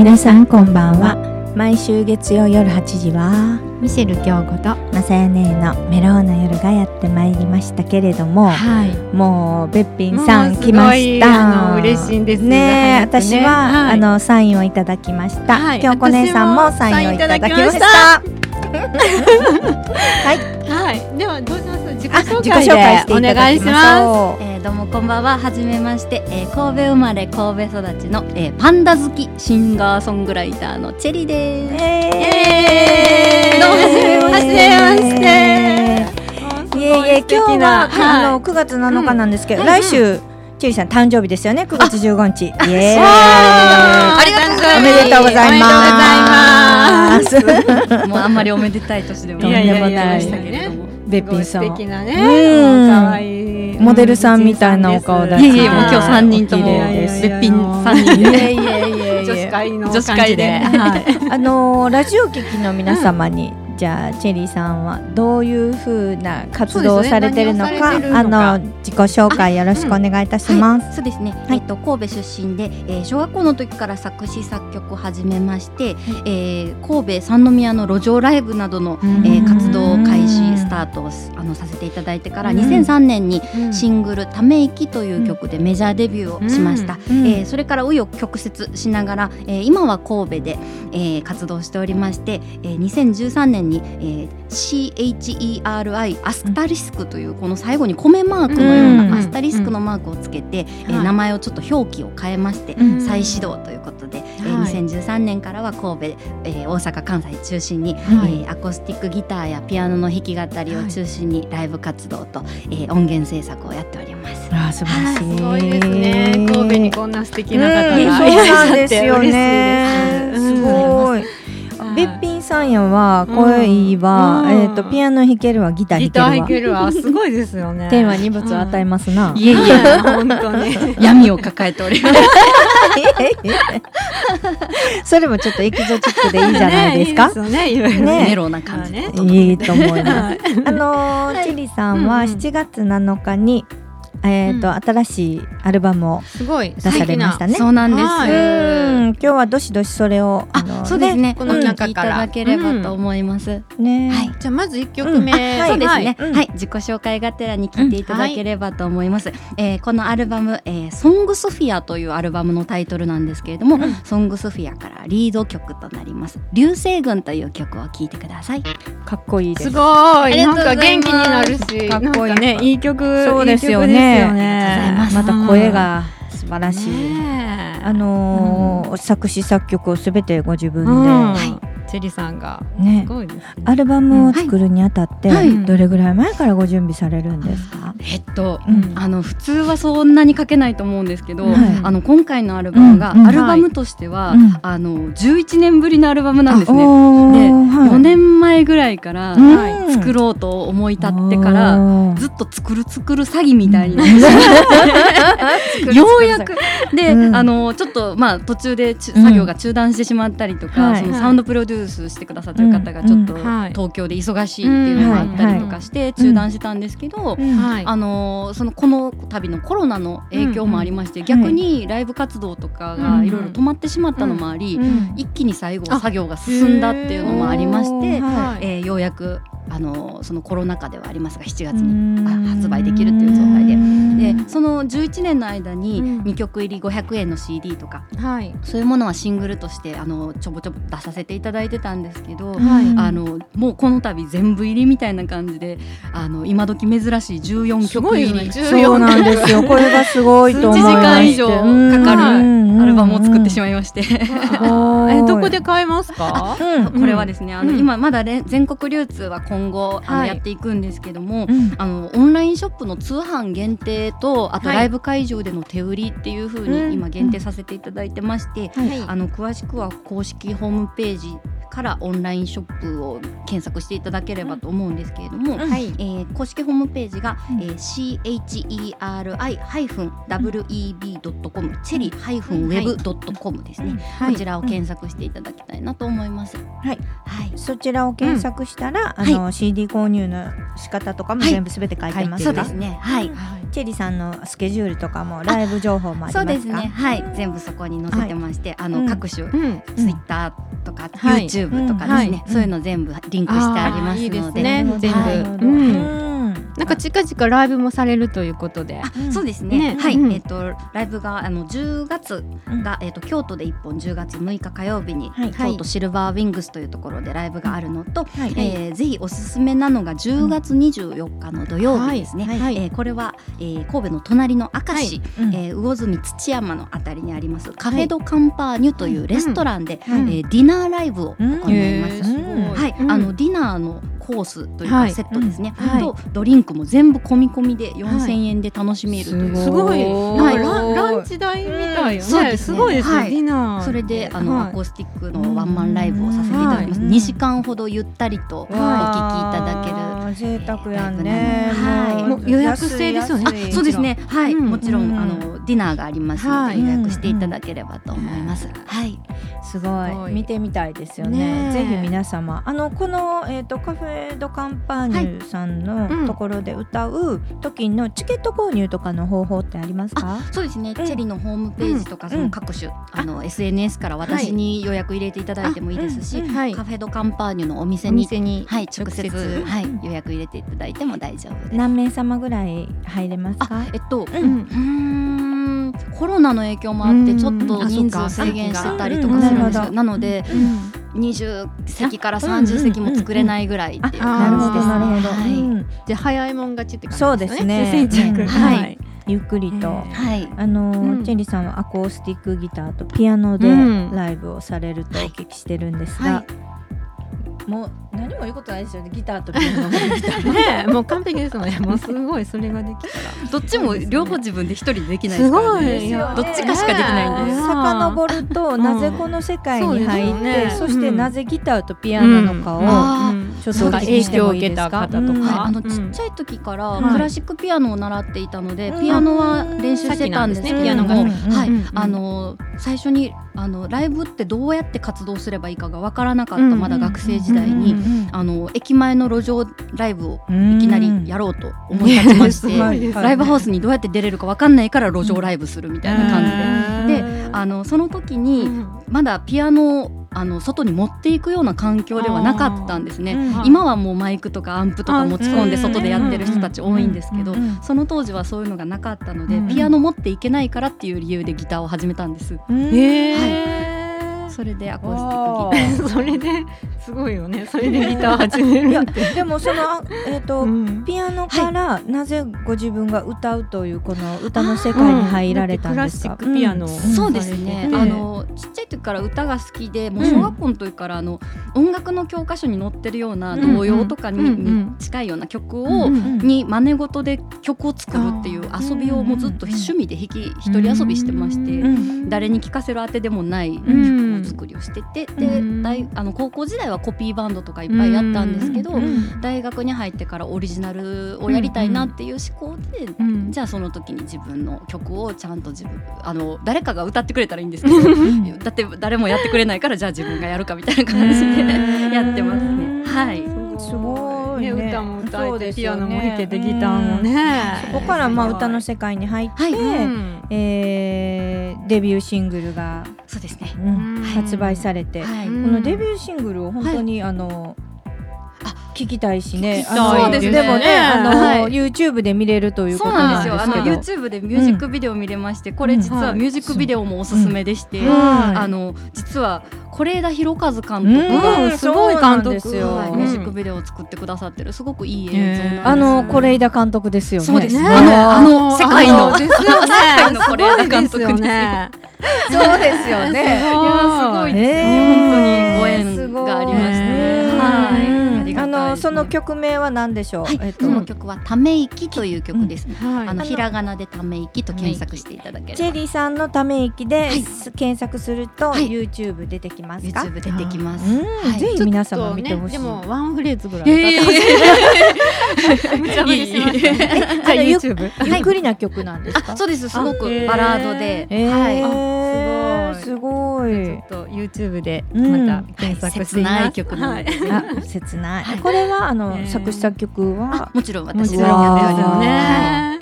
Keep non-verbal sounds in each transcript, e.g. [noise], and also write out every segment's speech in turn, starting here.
皆さんこんばんは。毎週月曜夜8時はミシェル京子とまさやねのメローな夜がやってまいりましたけれども、はい。もうべっぴんさん来ました。あの嬉しいんですね。ね私は、はい。あのサインをいただきました、はい。京子姉さんもサインをいただきました。私もサインいたはい。ではどうします？自己あ紹自己紹介でお願いしましまょう。えーどうもこんばんは。はじめまして、えー神戸生まれ神戸育ちの、えーパンダ好きシンガーソングライターのチェリです。えどうもはじめまして。はじめまして。いえいえ今日は、あの9月7日なんですけど、来週チェリーさん誕生日ですよね。9月15日。イエーイ。ありがとうございます。おめでとうございます。おめでとうございます。もうあんまりおめでたい年でもい。やいやい。べっぴんさん素敵なね可愛いモデルさんみたいなお顔だいえいえもう今日三人とも。べっぴん三人女子え会の女子会で。あのーラジオ聞きの皆様に、じゃあチェリーさんはどういう風な活動をされてるのか,、ね。あの自己紹介よろしくお願いいたします。そうですね、はいえっと神戸出身で、えー小学校の時から作詞作曲を始めまして、えー神戸三宮の路上ライブなどの、えー活動を開始スタートをすあのさせていただいてからうん。2003年にうん。シングル「ため息」という曲でメジャーデビューをしました、うん。えーそれから紆余曲折しながら、えー今は神戸で、えー活動しておりまして、えー2013年に、えー CHERI アスタリスクというこの最後に米マークのよううん。なアスタリスクのマークをつけて、えーはい名前をちょっと表記を変えまして、うん。再始動ということで、えーはい2013年からは神戸、えー大阪関西中心に、はいえーアコースティックギターやピアノの弾き語りを中心にライブ活動と、えー音源制作をやっております。あー素晴らしい。すごいですね神戸にこんな素敵な方がうんいらっしゃってですよ嬉しいね。ですすごい。べっぴんさんやは声いいわ、うん。えっ、とピアノ弾けるわギターギ弾けるわ。ター弾けるわ。すごいですよね。天は二物を与えますな、いえいえ、本当に。[laughs] 闇を抱えております。それもちょっとエキゾチックでいいんじゃないですか、ねいいねね。メロな感じ。で。ねいいと思います。はいあのーチリさんはうんうん7月7日に、えっ、と、うん。新しいアルバムをすごい。出されましたね。そうなんです。はい。うん。今日はどしどしそれをあ、のそうですね。この中いからただければと思います。ねはい。じゃあまず一曲目、うん。あそうですね、うん。はい、自己紹介がてらに聞いていただければと思います。えーこのアルバム、えー、ソングスフィアというアルバムのタイトルなんですけれども、うん。ソングスフィアからリード曲となります。流星群という曲を聞いてください。かっこいいです。すごい。なんか元気になるし。かっこいい。ねいい曲そうですよねね。また声が素晴らしい、あのー作詞作曲をすべてご自分で、うん。はチェリさんが。ね。ね。アルバムを作るにあたって、はい。どれぐらい前からご準備されるんですか、えっと、うん。あの普通はそんなに書けないと思うんですけど、はい。あの今回のアルバムが、うん。うん。アルバムとしては、うん。あの11年ぶりのアルバムなんですね。ではい。4年前ぐらいからうん。はい作ろうと思い立ってから、ずっと作る作る詐欺みたいになってしまってようやく。で、うん。あのちょっとまあ途中で作業が中断してしまったりとか、はい。そのサウンドプロデュースしてくださってる方がちょっと東京で忙しいっていうのがあったりとかして中断してたんですけど、あのそのこの度のコロナの影響もありまして、逆にライブ活動とかがいろいろ止まってしまったのもあり、うん。一気に最後あ作業が進んだっていうのもありまして、はえーようやくあのそのコロナ禍ではありますが7月うに発売できるっていう状態で。うん。でその11年の間にうん。2曲入り500円の CD とかはい。そういうものはシングルとしてあのちょぼちょぼ出させていただいてたんですけど、はい。あのもうこの度全部入りみたいな感じであの今時珍しい14すごいよね。曲入りそうなんですよ。これがすごいと思いまして。1時間以上かかるうんアルバムを作ってしまいまして。えどこで買えますか？うん。これはですね、あのうん。今まだれ全国流通は今後あのはい。やっていくんですけども、うん。あのオンラインショップの通販限定とあとはい。ライブ会場での手売りっていう風うんに今限定させていただいてまして、はい。あの詳しくは公式ホームページからオンラインショップを検索していただければと思うんですけれども、うん。はい。えー公式ホームページが、うん。えー CHERI-web.com チェリー -web.com ですね、はい。こちらを検索していただきたいなと思います。はい。はい。そちらを検索したら、はい。あの CD 購入の仕方とかもはい。全部すべて書いてますか、そうですね。はい。はい。チェリさんのスケジュールとかもライブ情報もありますか？そうですね。はい。全部そこに載せてまして、あの、うん。各種うん。ツイッターとか、はい YouTube とかですね、そういうの全部リンクしてありますので。全部なんか近々ライブもされるということで。あうん。そうですね。ね。はい、うんえっ、とライブがあの10月が、えっ、と京都で一本10月6日火曜日に、はい。京都シルバーウィングスというところでライブがあるのと、はい。えーぜひおすすめなのが10月24日の土曜日ですね。はい。はい。えーこれは、えー神戸の隣の明石、うん。えー魚住土山のあたりにありますカフェドカンパーニュというレストランで、うん。えーディナーライブを行います。へーすごいはい、うん。あのディナーのコースというはい。かセットですね、うん。はい。とドリンクも全部込み込みで4000円で楽しめるという、すごい。はい。なんかランランチ代みたいよね。そうですね。ごいですね。はい。それであの、はいアコースティックのワンマンライブをさせていただきます、はい2時間ほどゆったりとお聞きいただけるわあ贅沢やんね。はい。もう予約制ですよね。そうですね。はい、うん。もちろん、うんあのディナーがありますので、はい。予約していただければと思います、はい。すごい。い。見てみたいですよね。ぜひ皆様。あのこのえっ、とカフェドカンパーニュさんうん。のところで歌う時のチケット購入とかの方法ってありますか？そうですね、ん。チェリのホームページとか、うん。その各種、あの SNS から私に予約入れていただいてもいいですし。カフェドカンパーニュのお店おに。はい、直接直接。はい、予約入れていただいても大丈夫です。何名様ぐらい入れますか？あ？、えっと、ううんん。うーんコロナの影響もあってうんちょっと人数を制限してたりとかするんですよ。なので20席から30席も作れないぐらいっていうあなるほど感じですね。なるほど。はいうんじゃあ早いもん勝ちって感じそうですね先着。うんはいゆっくりと。うんはい。あのーうんチェリさんはアコースティックギターとピアノでうんライブをされるとお聞きしてるんですはが、もう何も言うことないですよねギターとピアノねえもう完璧ですもんね。もうすごいそれができたら。どっちも両方自分で一人でできないですからね。すごいですよね。どっちかしかできないんです。ね遡るとなぜこの世界に入って、そうですよね。そしてなぜギターとピアノなのかを、あうん。ちょっと影響を受けた方。とうんかはい、あのうんちっちゃい時からはい。クラシックピアノを習っていたので、うん。ピアノは練習してたんですけれども、うん。うんはい、うんあの最初にあのライブってどうやって活動すればいいかがわからなかった、うん。まだ学生時代に、あの駅前の路上ライブをいいきなりやろうと思い立ちまして、[laughs] ライブハウスにどうやって出れるかわかんないから路上ライブするみたいな感じで。であのその時にまだピアノをあの外に持っていくような環境ではなかったんですね。うん。今はもうマイクとかアンプとか持ち込んであ外でやってる人たち多いんですけどその当時はそういうのがなかったのでうん。ピアノ持っていけないからっていう理由でギターを始めたんです。うんへえ。それでアコースティックギター。[laughs] それで。すごいよね。[laughs] それでギター始めるって。でもそのあえっ、と、うん。ピアノからなぜご自分が歌うというこの歌の世界に入られたんですか、うん。クラシックピアノうん。そうですね。あのち時から歌が好きでもう小学校の時からあの音楽の教科書に載ってるような童謡とかに,、近いような曲を、うんに真似事で曲を作るっていう遊びをもうずっと趣味で弾き一人遊びしてまして、うん誰に聴かせるあてでもないん。曲作りをしてて、うん。で大あの高校時代はコピーバンドとかいっぱいやったんですけど、うん大学に入ってからオリジナルをやりたいなっていう思考で、うんじゃあその時に自分の曲をちゃんと自分あの誰かが歌ってくれたらいいんですけどだって誰もやってくれないから [laughs] じゃあ自分がやるかみたいな感じで [laughs] やってますね。はい。すごい。ねね歌も歌そうえてピアノも弾けてギターもね。そこからまあ歌の世界に入って、はい。うん。えーデビューシングルが、そうですね。うんうん。発売されて、はい。うん。このデビューシングルを本当に、あのあ聞きたいしね。聞きたいあのですね。でもねあの、はい。YouTube で見れるということそうなんですよ。あの YouTube でミュージックビデオ見れまして、これ実はミュージックビデオもおすすめでして、うん。あの実は是枝裕和監督すごい監督ですよ。ミュージックビデオを作ってくださってるすごくいい映像なんです。あの是枝監督ですよね。そうですね。ねあのあの世界の。世界の是枝 [laughs] 監督ね。そうですよね。い。やすごいですよね、えー。本当にご縁がありましたのその曲名は何でしょう？はい、えっとその曲はため息という曲です。はいあののひらがなでため息と検索していただければ。チェリーさんのため息で、はいす検索すると、はい YouTube 出てきますか？YouTube 出てきます。うん、はいぜひ皆様見てほしい。ちょっとねでもワンフレーズぐらいいやいやいや無茶ぶりしましたね。えじゃああのゆ YouTube。ゆっくりな曲なんですか？あ、そうです。すごくバラードで、えはい。ー、あすすごい。ちょっと YouTube でうんまた検索してみます。はい切ない曲なんではいあ、切ない。はいこれはあの、ね作詞作曲はあ、もちろんも私ちろんがやってます。ね。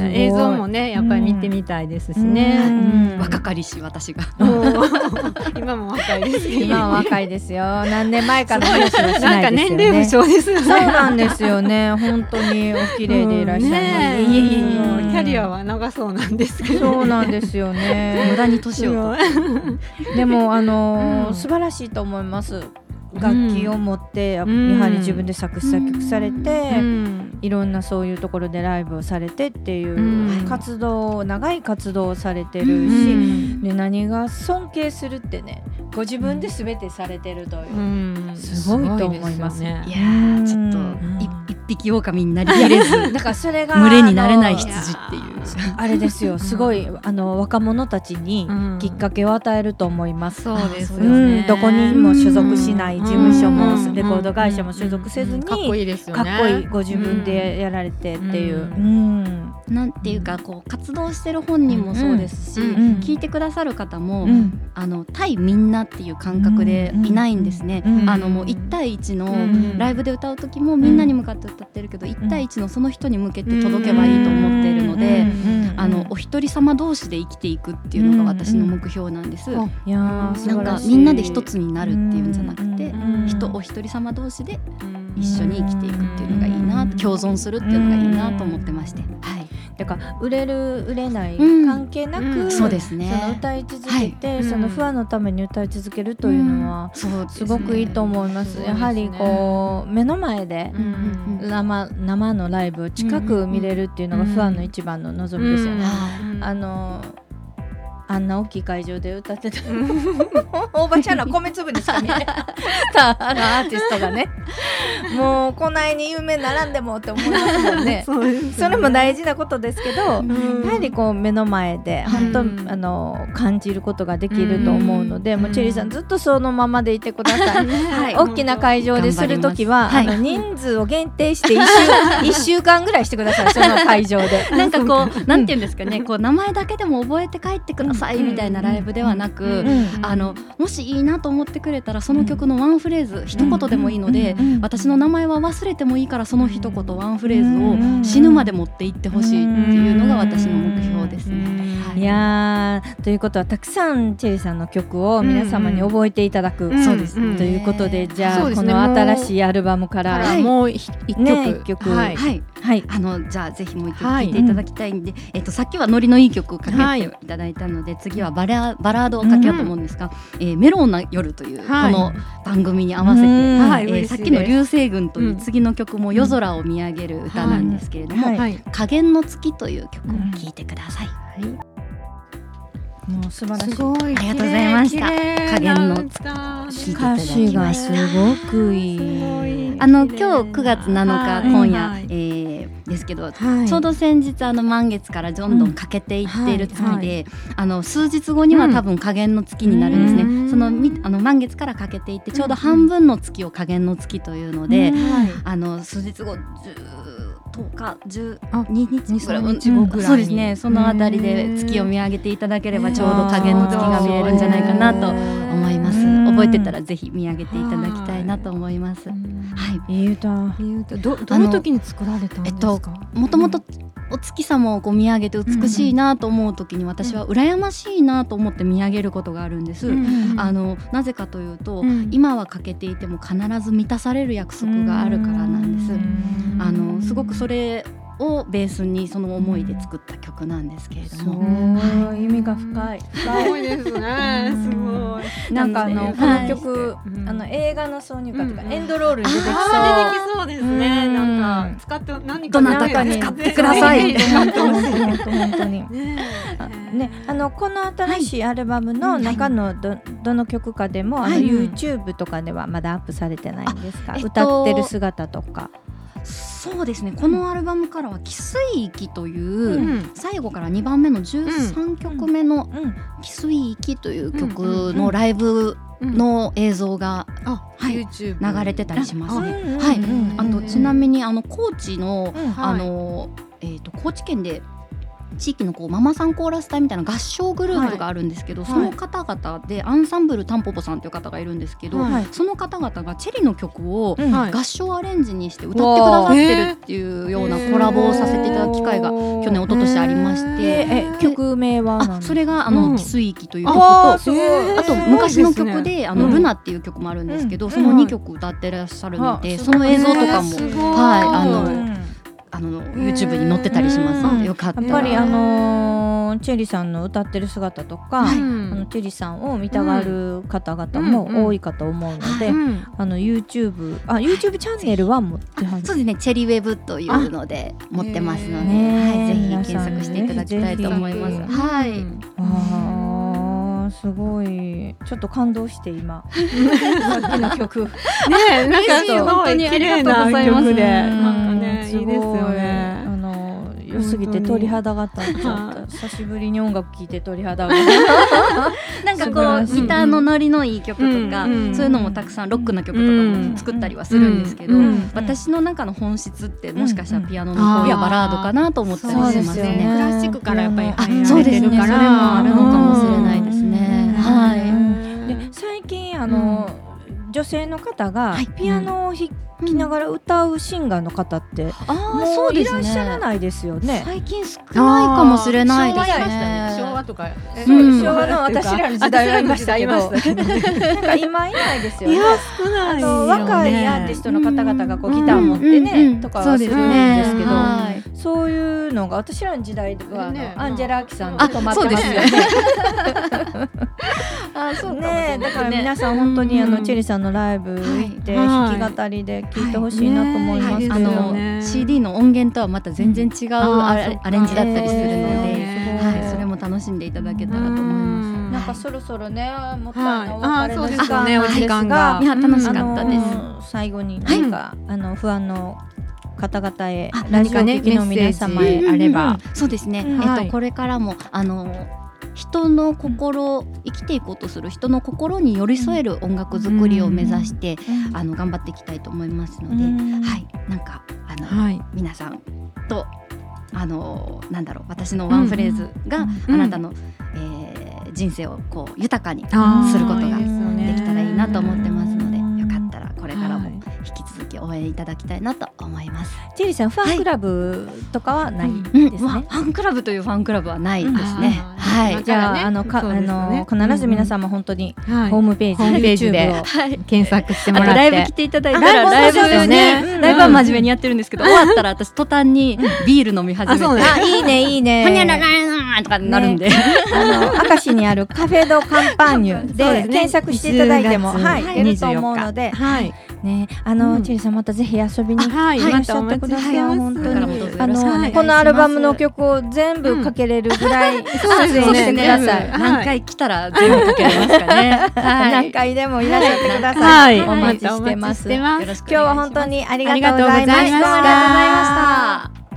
映像もねやっぱり見てみたいですしうね。ん若かりし私が。[laughs] 今も若いです。今は若いですよ。何年前からの話はしないですよ年齢不ね。詳ですよね。そうなんですよね。本当にお綺麗でいらっしゃいえいえいえもうキャリアは長そうなんですけど。そうなんですよね無。駄に年を。でもあのーうん素晴らしいと思います。楽器を持ってや,、はり自分で作詞作曲されて、うん。いろんなそういうところでライブをされてっていううん。活動、長い活動をされてるうし、ん。で何が尊敬するってねご自分で全てされてるという、うん。すごいと思いますね。いやーちょっとうん。い一匹狼になりきれず。だからそれが群れになれない羊っていう。あれですよ。すごいあの若者たちにうん。きっかけを与えると思います。そうですようね。ん、どこにも所属しないうん事務所もうん。レコード会社も所属せずにかっこいいですよかっね。こいいご自分でやられてっていう、ううんなんていうかこう活動してる本人もそうですし、うん聞いてくださる方も、うん。あの対みんなっていう感覚でいないんですね。うんあのもう1対1のうんライブで歌う時もみんなに向かって歌ってるけど、1対1のその人に向けて届けばいいと思っているので、あのお一人様同士で生きていくっていうのが私の目標なんです。いやー素なん晴らしい。かみんなで一つになるっていうんじゃなくて、うん人お一人様同士でうん一緒に生きていくっていうのがいいな、うん。共存するっていうのがいいなと思ってまして、はい、だから売れる売れないうん。関係なく、うん。そうですね。その歌い続けて、はい。その不安のために歌い続けるというのは、すすごくいいと思います。うんやはりこう目の前で生生のライブを近く見れるっていうのが不安の一番の望みですよね。うん。あのあんな大きい会場で歌ってた。おばちゃんら米粒ですかねスターのアーティストがね。もうこないに有名にならんでもって思いますもんね。[laughs] ね。それも大事なことですけど、うん。やはりこう目の前で本当、うんあの感じることができると思うので、うん。もうチェリーさんずっとそのままでいてください。はい。大きな会場でするときは、頑張ります。あの人数を限定して一週 [laughs] 一週間ぐらいしてください。その会場で。[laughs] なんかこうなんていうんですかね。こう名前だけでも覚えて帰ってくださいみたいなライブではなく、うんあのもしいいなと思ってくれたらその曲のワンフレーズ、一言でもいいので、うん私の名前は忘れてもいいからその一言ワンフレーうんズを死ぬまで持っていってほしいっていうのが私の目標ですね。はい。いやーということはたくさんチェリーさんの曲を皆様に覚えていただく、うんそうですねということでじゃあ、この新しいアルバムかからら、はい。もう一一曲、ね一曲。はい。はい、はい。あのじゃあぜひもう一曲はい。聴いていただきたいんで、えっとさっきはノリのいい曲をかはいけてい。ただいたので、次はバラバラードをかけようと思うんですが、えーメロンな夜というこはい。の番組に合わせて、はい嬉しいです。さっきの流星群といううん。次の曲も夜空を見上げる歌なんですけれども、はい。はい、加減の月という曲を聴いてください。もう素晴らしい。すごい。ありがとうございました。加減のな歌詞がすた。ごくいい。あの今日9月7日、はい今夜、はいえーですけど、はい。ちょうど先日あの満月からどんどん欠けていっている月で、あの数日後には多分下限の月になるんですね。うん。そのみあの満月から欠けていってちょうど半分の月を下限の月というので、あの数日後10 10日あ12日ぐらい2 3日後ぐらい。にそうですね。そのあたりで月を見上げていただければちょうど下限の月が見えるんじゃないかなと思います。うん覚えてたらぜひ見上げていただきたいなと思います。はい。い。い歌。いい歌どどの時に作られたんですか、もともとお月様をこう見上げて美しいなと思う時に私は羨ましいなと思って見上げることがあるんです、うん。あのなぜかというと、うん。今は欠けていても必ず満たされる約束があるからなんです、うん。あのすごくそれをベースにその思いで作った曲なんですけれどすも、ごい。意味が深い。すごいですね。すごい。なんかあのこはいの曲、うんあの映画の挿入歌とか、うんエンドロールに出てきそう。あー。出てきそうですね。うん。なんか使って何どなたかに使ってください。ね。本当本当に。ね。あのこの新しいアルバムの中のど,、どの曲かでも、あのはい。YouTube とかではまだアップされてないんですか、あえっと歌ってる姿とか。そうですね。このアルバムからは「汽水域」という、うん。最後から2番目の13曲目のうん、「汽水域」という曲うんうんのライブの映像があ、はい流れてたりします。ね。うんはいうんあとちなみにあの高知のうんあの、えー、と高知県で地域のこうママさんコーラス隊みたいな合唱グループがあるんですけど、はい。その方々でアンサンブルタンポポさんという方がいるんですけど、はい。その方々がチェリの曲を合唱アレンジにして歌ってくださってるっていうようなコラボをさせていただく機会が去年一昨年ありまして。ええ曲名はそれがあのうん「汽水域」という曲と、あと昔の曲で「あのうん。ルナ」っていう曲もあるんですけど、うん。その2曲歌ってらっしゃるので、あその映像とかも、はいあのうんあの YouTube に載ってたりします。のうん。でよかった。らやっぱりあのーチェリさんの歌ってる姿とか、はい。あのチェリさんを見たがる方々も多いかと思うので、うん。あの YouTube あ YouTube チャンネルは持ってはる。そうですね。チェリーウェブというので持ってますので、ねはい、ぜひ検索していただきたいと思います。ぜはい、あーすごい。ちょっと感動して今。[laughs] さっきの曲。[laughs] ねえなんかす本当に綺麗ありがとうなございます。曲で。うんなんかねすごいいですよね。あの良すぎて鳥肌が立っちゃはった。[laughs] 久しぶりに音楽聴いて鳥肌が。[laughs] なんかこうギターのノリのいい曲とか、うん。うんそういうのもたくさんロックの曲とかも作ったりはするんですけど、うん。うん。私の中の本質ってもしかしたらピアノのうんこういうバラードかなと思ったりしますね。ね。クラシックからやっぱりあ入そうですね。られてるから。それもあるのかもしれないですね。うん。はい。で最近あの、女性の方がはい。ピアノを弾きながら歌うシンガーの方って、ああもそううですね。いらっしゃらないですよね。最近少ないかもしれないです昭和ね。昭和とかうん。昭和の私らの時代はいましたけど。私らの時代いました。けどなんか今いないですよね。いや。少ないね。若いアーティストの方々がこううんギター持ってうんうんねうん。とかそうですはするんねですけど、はいそういうのが私らの時代はね。アンジェラ・アキさんであ止まってますよね。[laughs] あそうねえだから皆さん本当にあのうんチェリーさんのライブ行ってはい。弾き語りで聴いてほしいなと思います。あのね CD の音源とはまた全然違うアレンジだったりするので、えーはい、それも楽しんでいただけたらと思います。なんかそろそろねもったいはい。ないお別れの時あーそうです間ですねお時間が。がいや楽しかあったです。の最後に何か、あの不安の方々へあラジオの皆様へあれば。うんうん。そうですね、うん。えっと、はい。これからもあの人の心生きていこうとする人の心に寄り添える音楽作りを目指して、あの頑張っていきたいと思いますので、うん。はい。なんかあの、はい。皆さんとあのなんだろう私のワンフレーズが、うんあなたの、えー人生をこう豊かにすることができたらいいなと思ってますので、うん。よかったらこれからもはい。引き続き応援いただきたいなと思います。ジェリーさんファンクラブとかはないうんですね。わファンクラブというファンクラブはないですね。はい。まじゃあ,、ねあのか、あの必ず皆さんも本当にはい。ホームページ、ページで。検索してあもらって。とライブ来ていただいたあらライブね。うんライブは真面目にやってるんですけど、終わったら私途端にビール飲み始めて、あいいねいいね。ほにゃらららとかなるんで、あの明石にあるカフェドカンパーニュで検索していただいても、10はい、ると思うので、はいね、あの、うんチェリーさんまたぜひ遊びにいはいらっしゃってください。またお本当待ちしてますに。あのこのアルバムの曲を全部かけれるぐらい [laughs] ください。全部何回来たら全部かけれますかね。はい。何回でもいらっしゃってくださ。はいいお待ちしてます。今日は本当に。ありがとうございましたありがとうございました。